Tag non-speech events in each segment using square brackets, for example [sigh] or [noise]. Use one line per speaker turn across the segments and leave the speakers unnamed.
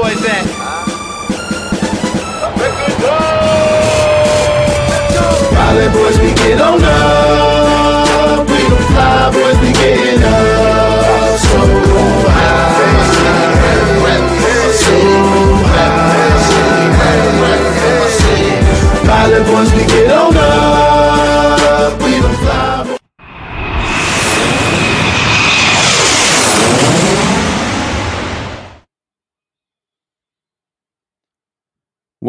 boys at?
Pilot boys, we get on up.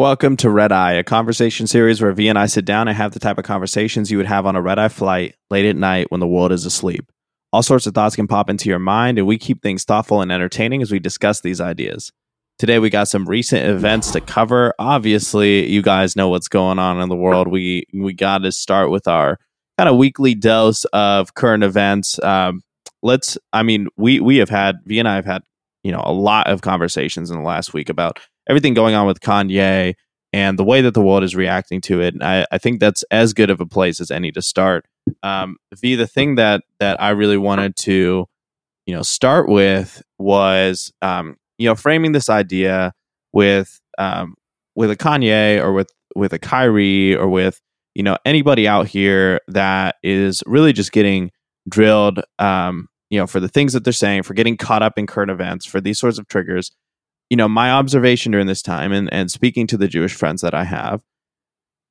Welcome to Red Eye, a conversation series where V and I sit down and have the type of conversations you would have on a red eye flight late at night when the world is asleep. All sorts of thoughts can pop into your mind, and we keep things thoughtful and entertaining as we discuss these ideas. Today, we got some recent events to cover. Obviously, you guys know what's going on in the world. We we got to start with our kind of weekly dose of current events. Um, let's. I mean, we we have had V and I have had you know a lot of conversations in the last week about everything going on with Kanye and the way that the world is reacting to it. And I, I think that's as good of a place as any to start. Um, v, the thing that that I really wanted to, you know, start with was, um, you know, framing this idea with um, with a Kanye or with with a Kyrie or with you know anybody out here that is really just getting drilled, um, you know, for the things that they're saying, for getting caught up in current events, for these sorts of triggers you know, my observation during this time and, and speaking to the Jewish friends that I have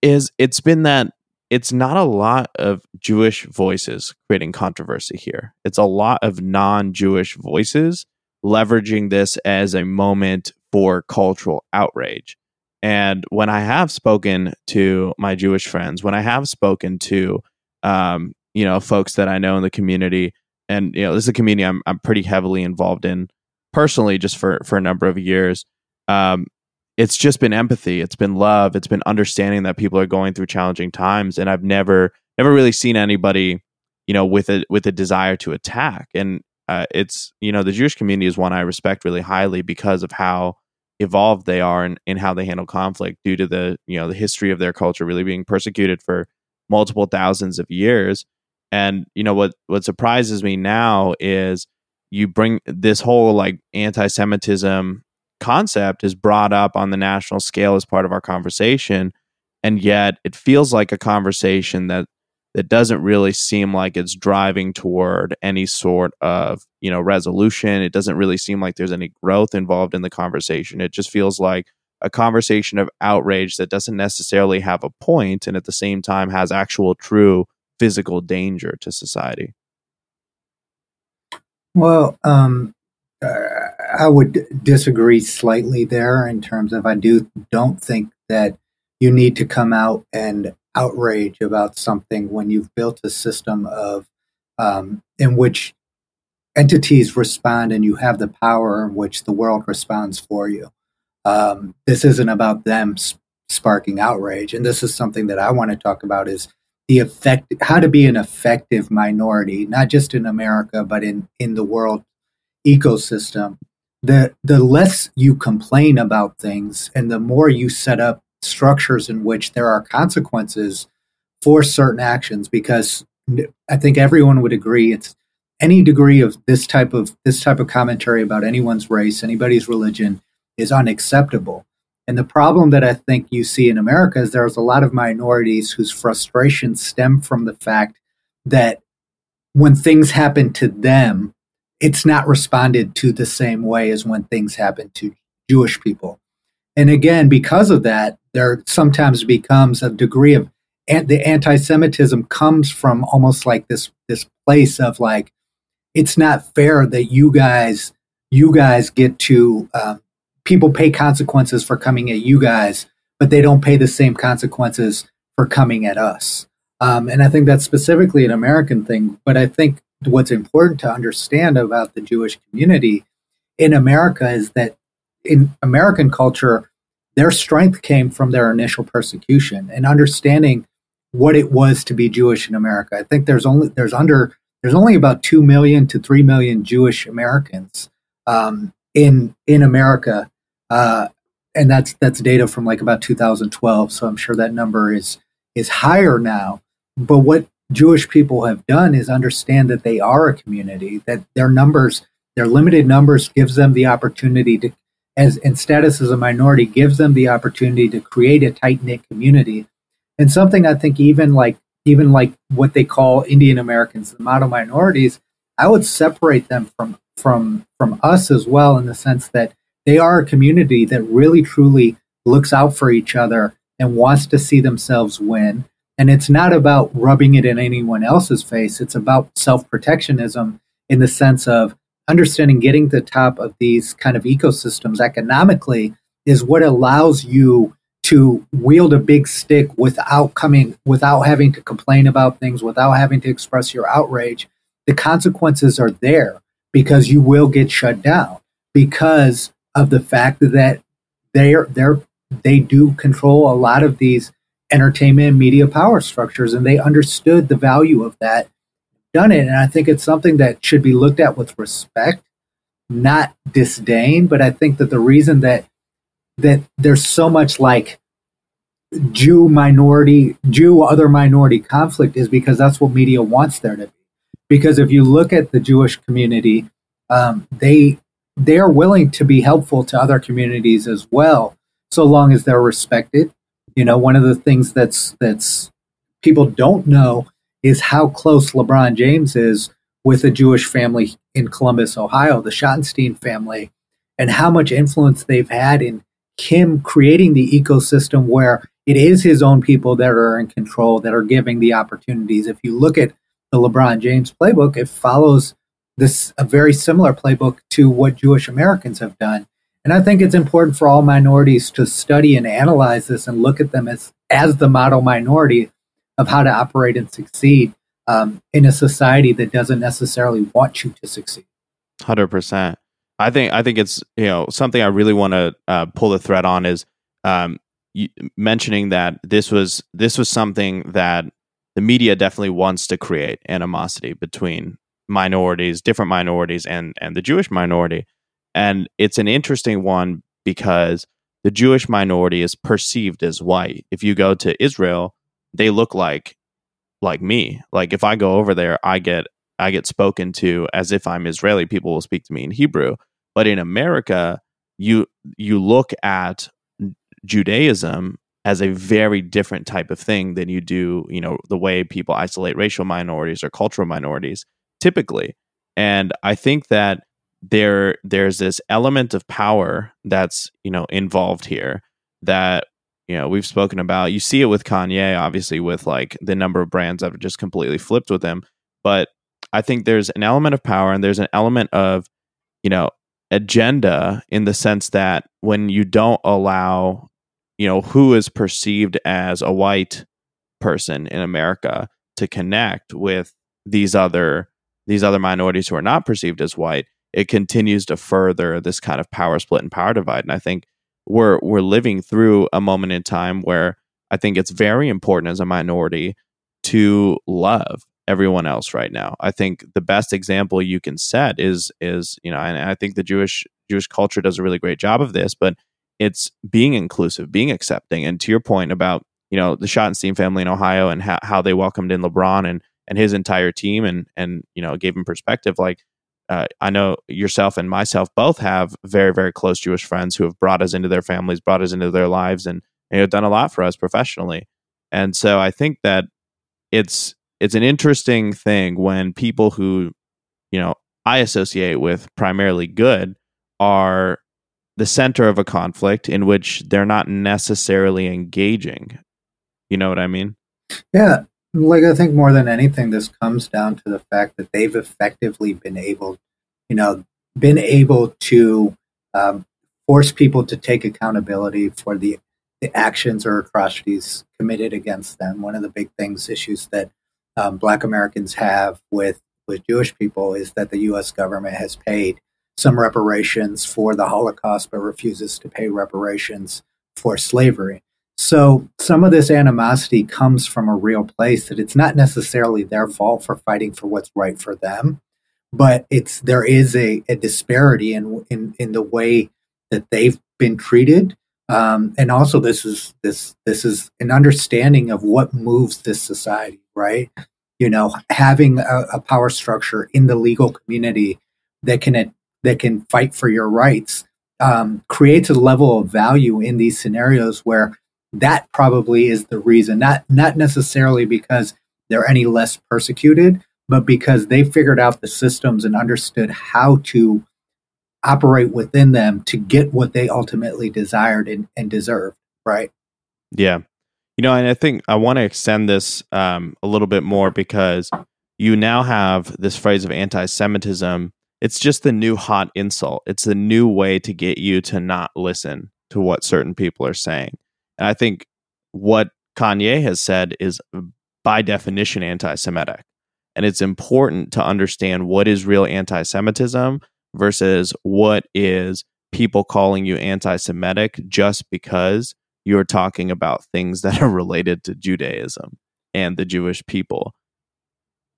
is it's been that it's not a lot of Jewish voices creating controversy here. It's a lot of non Jewish voices leveraging this as a moment for cultural outrage. And when I have spoken to my Jewish friends, when I have spoken to, um, you know, folks that I know in the community, and you know, this is a community I'm I'm pretty heavily involved in personally just for for a number of years um, it's just been empathy it's been love it's been understanding that people are going through challenging times and i've never never really seen anybody you know with a with a desire to attack and uh, it's you know the jewish community is one i respect really highly because of how evolved they are and, in how they handle conflict due to the you know the history of their culture really being persecuted for multiple thousands of years and you know what what surprises me now is you bring this whole like anti-Semitism concept is brought up on the national scale as part of our conversation, and yet it feels like a conversation that that doesn't really seem like it's driving toward any sort of you know resolution. It doesn't really seem like there's any growth involved in the conversation. It just feels like a conversation of outrage that doesn't necessarily have a point and at the same time has actual true physical danger to society.
Well, um, uh, I would disagree slightly there in terms of I do don't think that you need to come out and outrage about something when you've built a system of um, in which entities respond and you have the power in which the world responds for you. Um, this isn't about them sp- sparking outrage, and this is something that I want to talk about is the effect how to be an effective minority not just in america but in in the world ecosystem. The the less you complain about things and the more you set up structures in which there are consequences for certain actions because i think everyone would agree it's any degree of this type of this type of commentary about anyone's race anybody's religion is unacceptable and the problem that I think you see in America is there's a lot of minorities whose frustrations stem from the fact that when things happen to them, it's not responded to the same way as when things happen to Jewish people. And again, because of that, there sometimes becomes a degree of the anti-Semitism comes from almost like this this place of like it's not fair that you guys you guys get to um, people pay consequences for coming at you guys, but they don't pay the same consequences for coming at us. Um, and I think that's specifically an American thing. But I think what's important to understand about the Jewish community in America is that in American culture, their strength came from their initial persecution and understanding what it was to be Jewish in America. I think there's only there's under there's only about two million to three million Jewish Americans um, in in America uh, and that's that's data from like about 2012. So I'm sure that number is is higher now. But what Jewish people have done is understand that they are a community, that their numbers, their limited numbers, gives them the opportunity to as and status as a minority gives them the opportunity to create a tight knit community. And something I think even like even like what they call Indian Americans, the model minorities, I would separate them from from from us as well in the sense that they are a community that really truly looks out for each other and wants to see themselves win. And it's not about rubbing it in anyone else's face. It's about self protectionism in the sense of understanding getting to the top of these kind of ecosystems economically is what allows you to wield a big stick without coming without having to complain about things without having to express your outrage the consequences are there because you will get shut down because of the fact that they're they're they do control a lot of these entertainment media power structures and they understood the value of that done it. And i think it's something that should be looked at with respect not disdain but i think that the reason that that there's so much like jew minority jew other minority conflict is because that's what media wants there to be. Because if you look at the jewish community um, they they are willing to be helpful to other communities as well so long as they're respected you know one of the things that's that's people don't know is how close LeBron James is with a Jewish family in Columbus, Ohio, the Schottenstein family, and how much influence they've had in him creating the ecosystem where it is his own people that are in control, that are giving the opportunities. If you look at the LeBron James playbook, it follows this a very similar playbook to what Jewish Americans have done. And I think it's important for all minorities to study and analyze this and look at them as, as the model minority of how to operate and succeed um, in a society that doesn't necessarily want you to succeed.
Hundred percent. I think I think it's you know something I really want to uh, pull the thread on is um, mentioning that this was this was something that the media definitely wants to create animosity between minorities, different minorities, and and the Jewish minority, and it's an interesting one because the Jewish minority is perceived as white. If you go to Israel, they look like like me. Like if I go over there, I get I get spoken to as if I'm Israeli. People will speak to me in Hebrew. But in America, you you look at Judaism as a very different type of thing than you do, you know, the way people isolate racial minorities or cultural minorities typically. And I think that there there's this element of power that's, you know, involved here that you know we've spoken about you see it with kanye obviously with like the number of brands that have just completely flipped with him but i think there's an element of power and there's an element of you know agenda in the sense that when you don't allow you know who is perceived as a white person in america to connect with these other these other minorities who are not perceived as white it continues to further this kind of power split and power divide and i think we're we're living through a moment in time where I think it's very important as a minority to love everyone else right now. I think the best example you can set is is you know, and I think the Jewish Jewish culture does a really great job of this, but it's being inclusive, being accepting. And to your point about you know the Schottenstein family in Ohio and how, how they welcomed in LeBron and and his entire team and and you know gave him perspective. Like uh, I know yourself and myself both have very, very close Jewish friends who have brought us into their families, brought us into their lives, and, and have done a lot for us professionally. And so I think that it's it's an interesting thing when people who, you know, I associate with primarily good are the center of a conflict in which they're not necessarily engaging. You know what I mean?
Yeah, like I think more than anything, this comes down to the fact that they've effectively been able, you know, been able to um, force people to take accountability for the the actions or atrocities committed against them. One of the big things, issues that um, Black Americans have with with Jewish people is that the U.S. government has paid some reparations for the Holocaust, but refuses to pay reparations for slavery. So some of this animosity comes from a real place that it's not necessarily their fault for fighting for what's right for them, but it's there is a, a disparity in, in in the way that they've been treated. Um, and also this is this this is an understanding of what moves this society, right? You know, having a, a power structure in the legal community that can that can fight for your rights um, creates a level of value in these scenarios where that probably is the reason, not not necessarily because they're any less persecuted, but because they figured out the systems and understood how to operate within them to get what they ultimately desired and, and deserved, right?
Yeah. You know, and I think I want to extend this um, a little bit more because you now have this phrase of anti Semitism. It's just the new hot insult. It's the new way to get you to not listen to what certain people are saying. And I think what Kanye has said is by definition anti Semitic. And it's important to understand what is real anti Semitism versus what is people calling you anti Semitic just because you're talking about things that are related to Judaism and the Jewish people.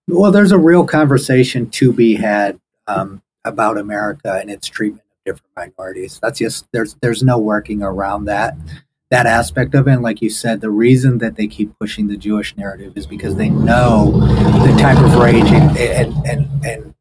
Well, there's a real conversation to be had um, about America and its treatment of different minorities. That's just there's there's no working around that that aspect of it. And like you said, the reason that they keep pushing the Jewish narrative is because they know the type of rage and and and, and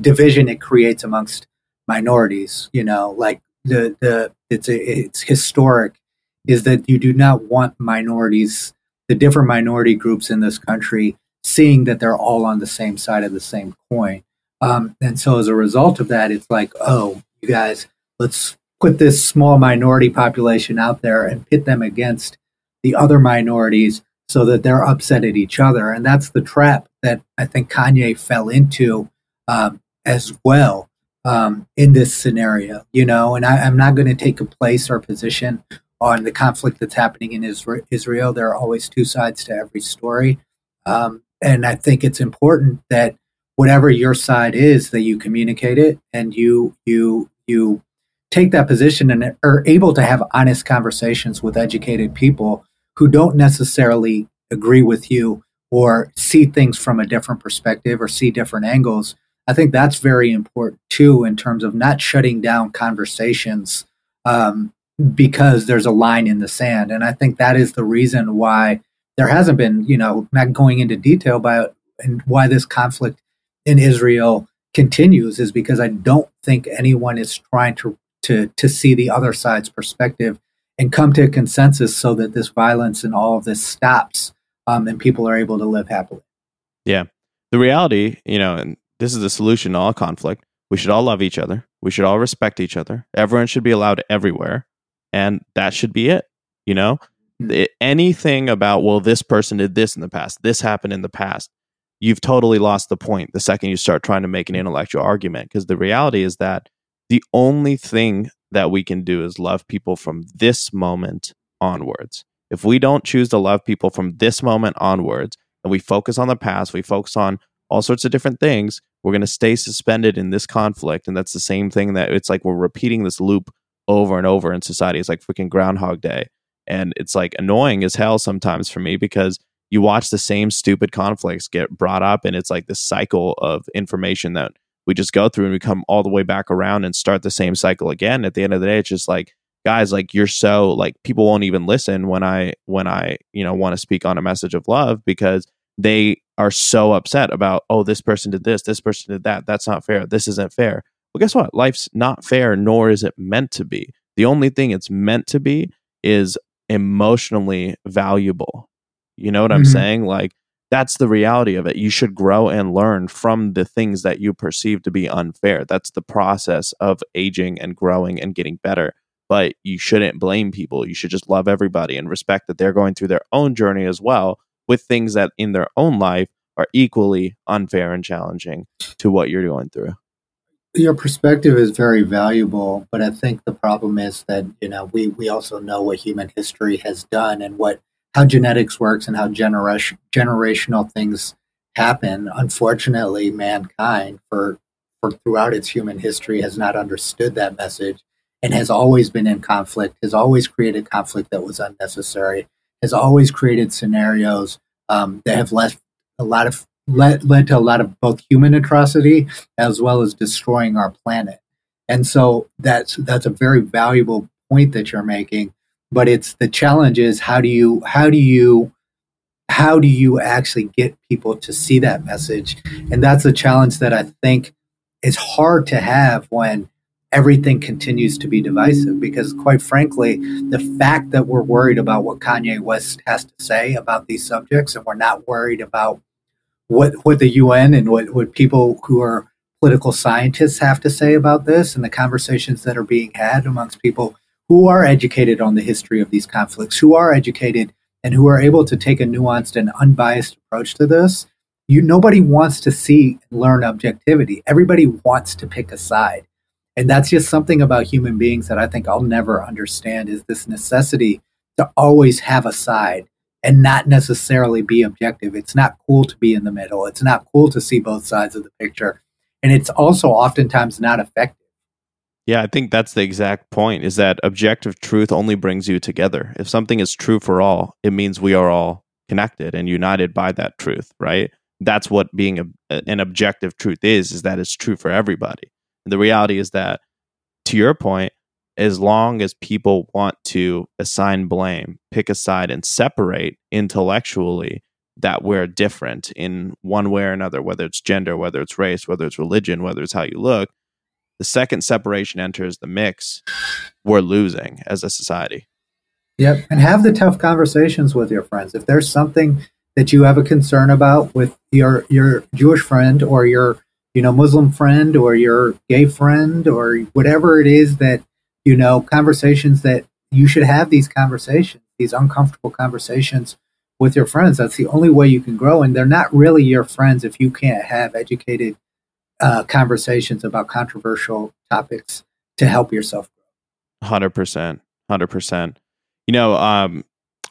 division it creates amongst minorities. You know, like the the it's it's historic is that you do not want minorities, the different minority groups in this country, seeing that they're all on the same side of the same coin. Um, and so as a result of that, it's like, oh, you guys, let's put this small minority population out there and pit them against the other minorities so that they're upset at each other. And that's the trap that I think Kanye fell into um, as well um, in this scenario, you know. And I, am not going to take a place or position on the conflict that's happening in Israel. There are always two sides to every story. Um, and I think it's important that whatever your side is, that you communicate it and you you you take that position and are able to have honest conversations with educated people who don't necessarily agree with you or see things from a different perspective or see different angles. I think that's very important too in terms of not shutting down conversations um, because there's a line in the sand. And I think that is the reason why there hasn't been, you know, not going into detail about and why this conflict in Israel continues is because I don't think anyone is trying to to to see the other side's perspective and come to a consensus so that this violence and all of this stops um, and people are able to live happily.
Yeah, the reality, you know, and this is the solution to all conflict. We should all love each other. We should all respect each other. Everyone should be allowed everywhere, and that should be it. You know, mm-hmm. anything about well, this person did this in the past, this happened in the past. You've totally lost the point the second you start trying to make an intellectual argument. Because the reality is that the only thing that we can do is love people from this moment onwards. If we don't choose to love people from this moment onwards and we focus on the past, we focus on all sorts of different things, we're going to stay suspended in this conflict. And that's the same thing that it's like we're repeating this loop over and over in society. It's like freaking Groundhog Day. And it's like annoying as hell sometimes for me because you watch the same stupid conflicts get brought up and it's like this cycle of information that we just go through and we come all the way back around and start the same cycle again. At the end of the day, it's just like, guys, like you're so like people won't even listen when I when I, you know, want to speak on a message of love because they are so upset about, oh, this person did this, this person did that. That's not fair. This isn't fair. Well, guess what? Life's not fair, nor is it meant to be. The only thing it's meant to be is emotionally valuable. You know what mm-hmm. I'm saying? Like that's the reality of it. You should grow and learn from the things that you perceive to be unfair. That's the process of aging and growing and getting better. But you shouldn't blame people. You should just love everybody and respect that they're going through their own journey as well with things that in their own life are equally unfair and challenging to what you're going through.
Your perspective is very valuable, but I think the problem is that, you know, we, we also know what human history has done and what how genetics works and how generation, generational things happen. Unfortunately, mankind for for throughout its human history has not understood that message and has always been in conflict, has always created conflict that was unnecessary, has always created scenarios um, that have left a lot of led, led to a lot of both human atrocity as well as destroying our planet. And so that's that's a very valuable point that you're making but it's the challenge is how do you how do you how do you actually get people to see that message? And that's a challenge that i think is hard to have when everything continues to be divisive because, quite frankly, the fact that we're worried about what Kanye West has to say about these subjects and we're not worried about what, what the UN and what, what people who are political scientists have to say about this and the conversations that are being had amongst people who are educated on the history of these conflicts, who are educated and who are able to take a nuanced and unbiased approach to this. You nobody wants to see and learn objectivity. Everybody wants to pick a side. And that's just something about human beings that I think I'll never understand is this necessity to always have a side and not necessarily be objective. It's not cool to be in the middle. It's not cool to see both sides of the picture. And it's also oftentimes not effective.
Yeah, I think that's the exact point is that objective truth only brings you together. If something is true for all, it means we are all connected and united by that truth, right? That's what being a, an objective truth is is that it's true for everybody. And the reality is that, to your point, as long as people want to assign blame, pick a side, and separate intellectually that we're different in one way or another, whether it's gender, whether it's race, whether it's religion, whether it's how you look, the second separation enters the mix, we're losing as a society.
Yep. And have the tough conversations with your friends. If there's something that you have a concern about with your your Jewish friend or your you know, Muslim friend or your gay friend or whatever it is that, you know, conversations that you should have these conversations, these uncomfortable conversations with your friends. That's the only way you can grow. And they're not really your friends if you can't have educated uh, conversations about controversial topics to help yourself
grow. Hundred percent, hundred percent. You know, um,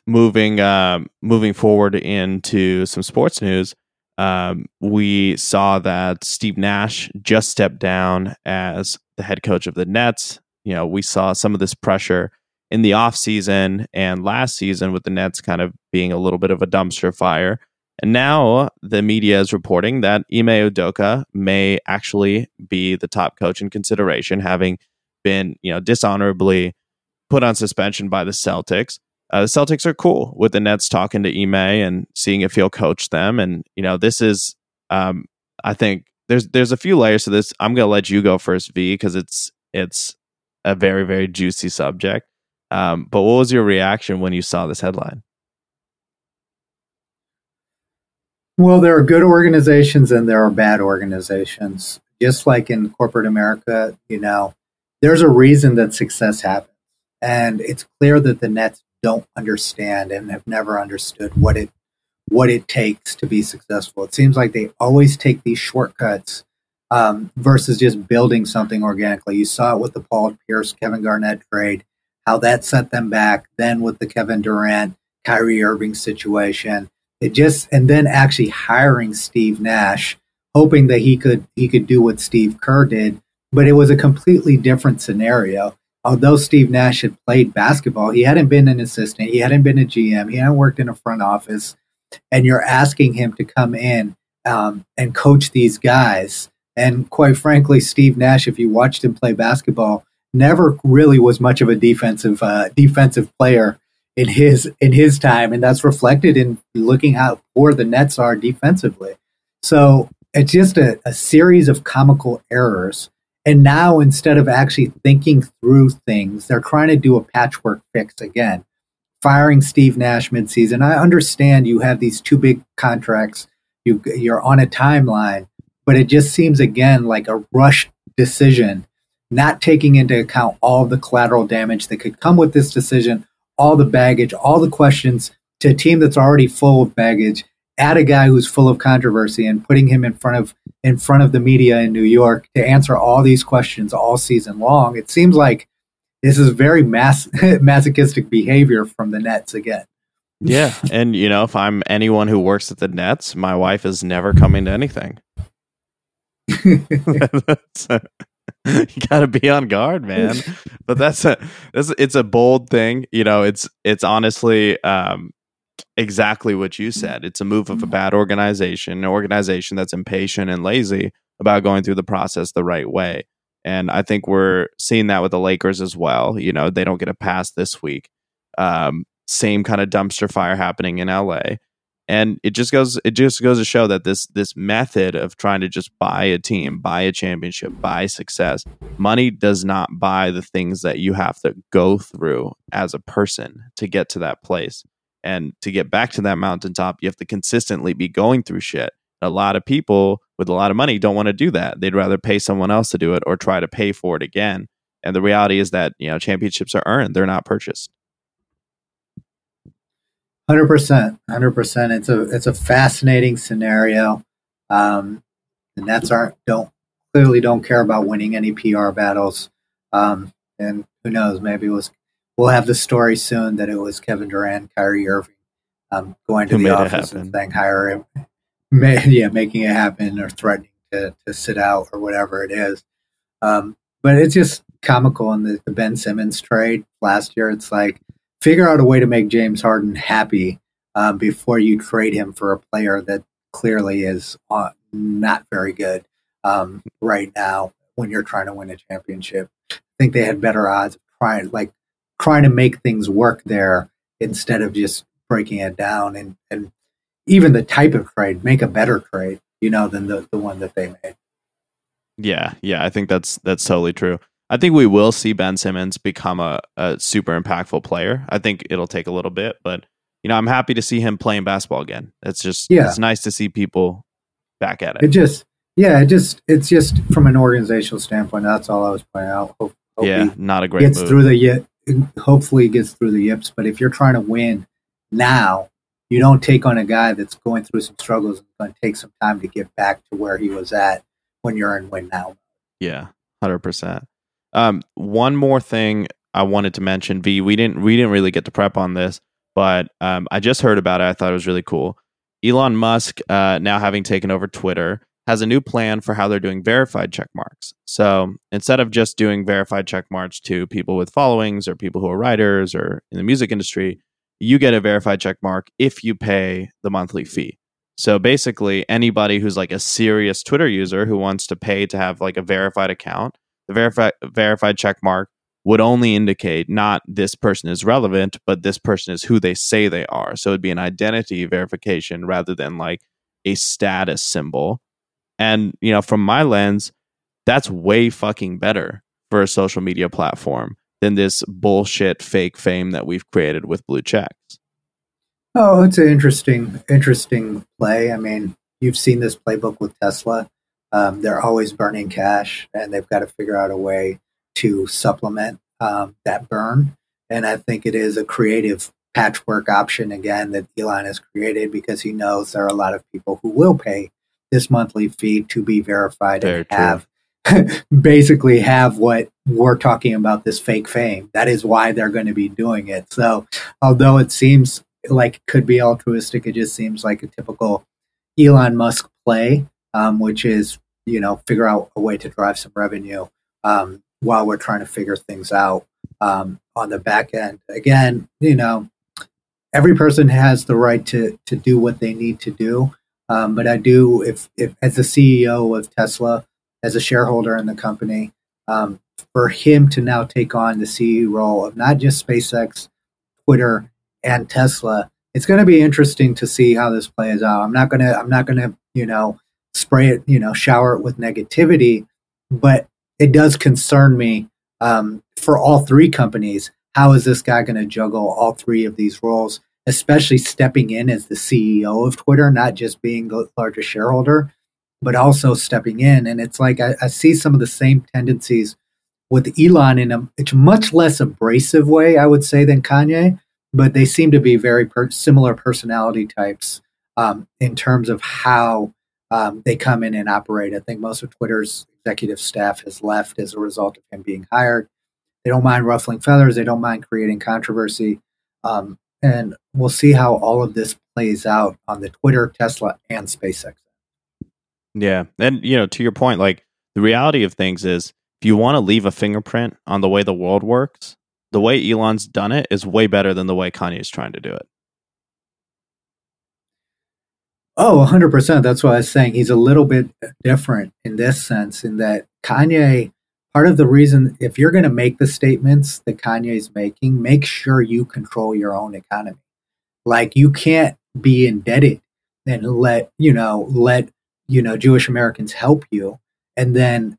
moving uh, moving forward into some sports news um, we saw that Steve Nash just stepped down as the head coach of the Nets. You know, we saw some of this pressure in the offseason and last season with the Nets kind of being a little bit of a dumpster fire. And now the media is reporting that Ime Udoka may actually be the top coach in consideration, having been, you know, dishonorably put on suspension by the Celtics uh, the Celtics are cool with the Nets talking to Ime and seeing if he'll coach them. And you know, this is, um, I think there's there's a few layers to this. I'm gonna let you go first, V, because it's it's a very very juicy subject. Um, but what was your reaction when you saw this headline?
Well, there are good organizations and there are bad organizations. Just like in corporate America, you know, there's a reason that success happens. And it's clear that the Nets don't understand and have never understood what it what it takes to be successful. It seems like they always take these shortcuts um, versus just building something organically. You saw it with the Paul Pierce, Kevin Garnett trade, how that set them back. Then with the Kevin Durant, Kyrie Irving situation, it just and then actually hiring Steve Nash, hoping that he could he could do what Steve Kerr did, but it was a completely different scenario. Although Steve Nash had played basketball, he hadn't been an assistant, he hadn't been a GM, he hadn't worked in a front office, and you're asking him to come in um, and coach these guys. And quite frankly, Steve Nash, if you watched him play basketball, never really was much of a defensive uh, defensive player in his in his time, and that's reflected in looking how poor the Nets are defensively. So it's just a, a series of comical errors and now instead of actually thinking through things, they're trying to do a patchwork fix again. Firing Steve Nash midseason. I understand you have these two big contracts. You, you're on a timeline, but it just seems again like a rushed decision, not taking into account all the collateral damage that could come with this decision, all the baggage, all the questions to a team that's already full of baggage add a guy who's full of controversy and putting him in front of in front of the media in New York to answer all these questions all season long. It seems like this is very mass [laughs] masochistic behavior from the Nets again.
Yeah, and you know, if I'm anyone who works at the Nets, my wife is never coming to anything. [laughs] [laughs] [laughs] you got to be on guard, man. But that's a that's it's a bold thing. You know, it's it's honestly um exactly what you said. It's a move of a bad organization, an organization that's impatient and lazy about going through the process the right way. And I think we're seeing that with the Lakers as well. You know, they don't get a pass this week. Um, same kind of dumpster fire happening in LA. And it just goes it just goes to show that this this method of trying to just buy a team, buy a championship, buy success, money does not buy the things that you have to go through as a person to get to that place. And to get back to that mountaintop, you have to consistently be going through shit. A lot of people with a lot of money don't want to do that. They'd rather pay someone else to do it or try to pay for it again. And the reality is that, you know, championships are earned, they're not purchased.
Hundred percent, hundred percent. It's a it's a fascinating scenario. Um, the Nets aren't don't clearly don't care about winning any PR battles. Um, and who knows? Maybe it was we'll have the story soon that it was Kevin Durant, Kyrie Irving, um, going to
Who
the office and saying hire him, [laughs] ma- yeah, making it happen or threatening to to sit out or whatever it is. Um, but it's just comical in the, the Ben Simmons trade last year. It's like figure out a way to make James Harden happy um, before you trade him for a player that clearly is uh, not very good um, right now when you're trying to win a championship. I think they had better odds of trying like trying to make things work there instead of just breaking it down and, and even the type of trade, make a better trade, you know, than the, the one that they made.
Yeah, yeah, I think that's that's totally true. I think we will see Ben Simmons become a, a super impactful player. I think it'll take a little bit, but you know, I'm happy to see him playing basketball again. It's just
Yeah.
it's nice to see people back at
It
it.
just, yeah, it just, it's just from an organizational standpoint. That's all I was pointing out. Hope, hope
yeah, not a great
gets
move.
through the yip. Hopefully, gets through the yips. But if you're trying to win now, you don't take on a guy that's going through some struggles and going to take some time to get back to where he was at when you're in win now.
Yeah, hundred percent. Um, one more thing I wanted to mention, V. We didn't we didn't really get to prep on this, but um, I just heard about it. I thought it was really cool. Elon Musk, uh, now having taken over Twitter, has a new plan for how they're doing verified check marks. So instead of just doing verified check marks to people with followings or people who are writers or in the music industry, you get a verified check mark if you pay the monthly fee. So basically, anybody who's like a serious Twitter user who wants to pay to have like a verified account, the verified verified check mark would only indicate not this person is relevant, but this person is who they say they are. So it'd be an identity verification rather than like a status symbol. And you know, from my lens, that's way fucking better for a social media platform than this bullshit fake fame that we've created with blue checks.
Oh, it's an interesting, interesting play. I mean, you've seen this playbook with Tesla. Um, they're always burning cash, and they've got to figure out a way to supplement um, that burn. And I think it is a creative patchwork option again that Elon has created because he knows there are a lot of people who will pay this monthly fee to be verified
Very
and have [laughs] basically have what we're talking about this fake fame. That is why they're going to be doing it. So, although it seems like it could be altruistic, it just seems like a typical Elon Musk play, um, which is you know figure out a way to drive some revenue um, while we're trying to figure things out um, on the back end. Again, you know, every person has the right to to do what they need to do. Um, but I do, if, if as the CEO of Tesla, as a shareholder in the company, um, for him to now take on the CEO role of not just SpaceX, Twitter, and Tesla, it's going to be interesting to see how this plays out. I'm not gonna, I'm not gonna, you know, spray it, you know, shower it with negativity, but it does concern me um, for all three companies. How is this guy going to juggle all three of these roles? especially stepping in as the CEO of Twitter, not just being the largest shareholder, but also stepping in. And it's like I, I see some of the same tendencies with Elon in a it's much less abrasive way, I would say, than Kanye, but they seem to be very per- similar personality types um, in terms of how um, they come in and operate. I think most of Twitter's executive staff has left as a result of him being hired. They don't mind ruffling feathers. They don't mind creating controversy. Um, and we'll see how all of this plays out on the Twitter, Tesla, and SpaceX.
Yeah. And, you know, to your point, like the reality of things is if you want to leave a fingerprint on the way the world works, the way Elon's done it is way better than the way Kanye's trying to do it.
Oh, 100%. That's what I was saying. He's a little bit different in this sense, in that Kanye, part of the reason, if you're going to make the statements that Kanye's making, make sure you control your own economy. Like, you can't be indebted and let you know let you know Jewish Americans help you and then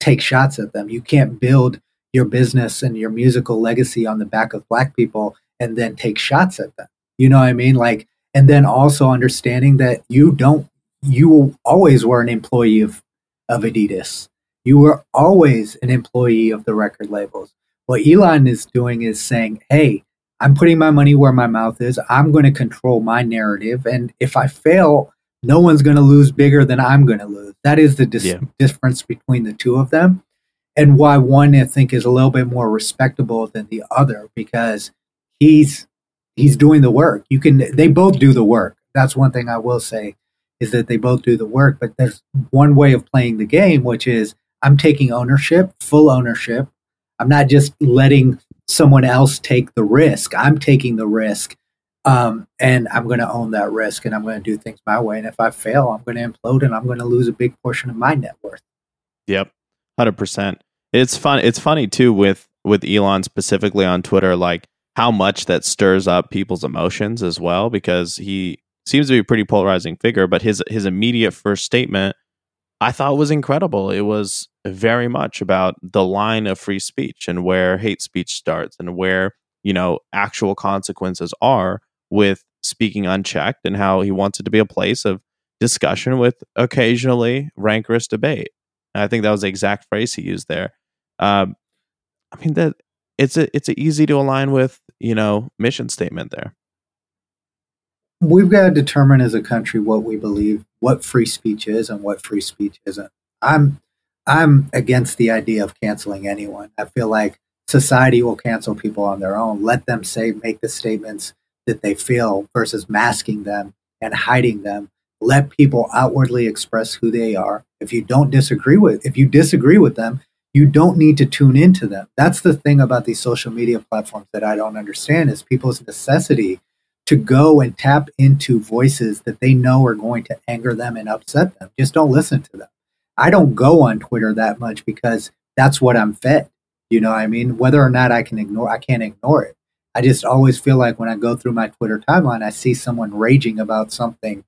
take shots at them. You can't build your business and your musical legacy on the back of black people and then take shots at them. You know what I mean? Like, and then also understanding that you don't, you always were an employee of, of Adidas. You were always an employee of the record labels. What Elon is doing is saying, hey, I'm putting my money where my mouth is. I'm going to control my narrative. And if I fail, no one's going to lose bigger than I'm going to lose. That is the dis- yeah. difference between the two of them, and why one I think is a little bit more respectable than the other because he's he's doing the work. You can they both do the work. That's one thing I will say is that they both do the work. But there's one way of playing the game, which is I'm taking ownership, full ownership. I'm not just letting someone else take the risk. I'm taking the risk um, and I'm going to own that risk and I'm going to do things my way. And if I fail, I'm going to implode and I'm going to lose a big portion of my net worth.
Yep. 100%. It's fun. It's funny too with, with Elon specifically on Twitter, like how much that stirs up people's emotions as well, because he seems to be a pretty polarizing figure, but his, his immediate first statement I thought was incredible. It was very much about the line of free speech and where hate speech starts and where, you know, actual consequences are with speaking unchecked and how he wants it to be a place of discussion with occasionally rancorous debate. And I think that was the exact phrase he used there. Um, I mean that it's a it's a easy to align with you know mission statement there.
We've got to determine as a country what we believe, what free speech is, and what free speech isn't. I'm I'm against the idea of canceling anyone. I feel like society will cancel people on their own. Let them say make the statements that they feel versus masking them and hiding them. Let people outwardly express who they are. If you don't disagree with, if you disagree with them, you don't need to tune into them. That's the thing about these social media platforms that I don't understand is people's necessity to go and tap into voices that they know are going to anger them and upset them. Just don't listen to them. I don't go on Twitter that much because that's what I'm fed. You know I mean? Whether or not I can ignore I can't ignore it. I just always feel like when I go through my Twitter timeline, I see someone raging about something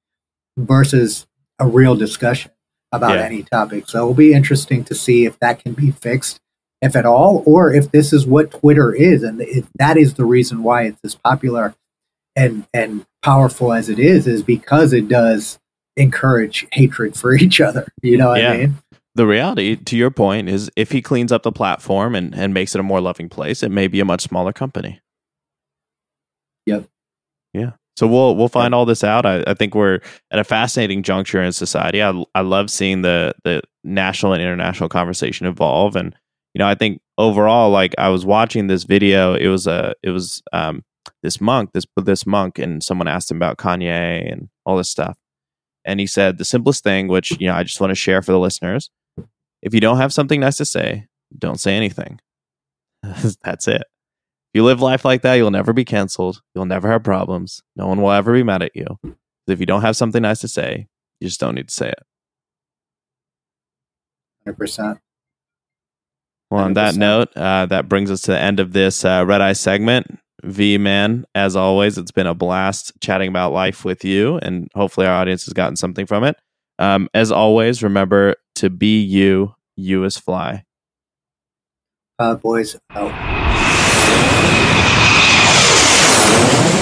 versus a real discussion about yeah. any topic. So it'll be interesting to see if that can be fixed, if at all, or if this is what Twitter is, and if that is the reason why it's as popular and and powerful as it is, is because it does encourage hatred for [laughs] each other. You know what yeah. I mean?
The reality, to your point, is if he cleans up the platform and, and makes it a more loving place, it may be a much smaller company.
Yep.
So we'll we'll find all this out. I, I think we're at a fascinating juncture in society. I I love seeing the the national and international conversation evolve, and you know I think overall, like I was watching this video. It was a it was um this monk this this monk, and someone asked him about Kanye and all this stuff, and he said the simplest thing, which you know I just want to share for the listeners: if you don't have something nice to say, don't say anything. [laughs] That's it you live life like that, you'll never be canceled. You'll never have problems. No one will ever be mad at you. If you don't have something nice to say, you just don't need to say it.
100%.
Well, on 100%. that note, uh, that brings us to the end of this uh, Red Eye segment. V Man, as always, it's been a blast chatting about life with you, and hopefully our audience has gotten something from it. Um, as always, remember to be you, you as fly.
Uh, boys, out.
Thank you.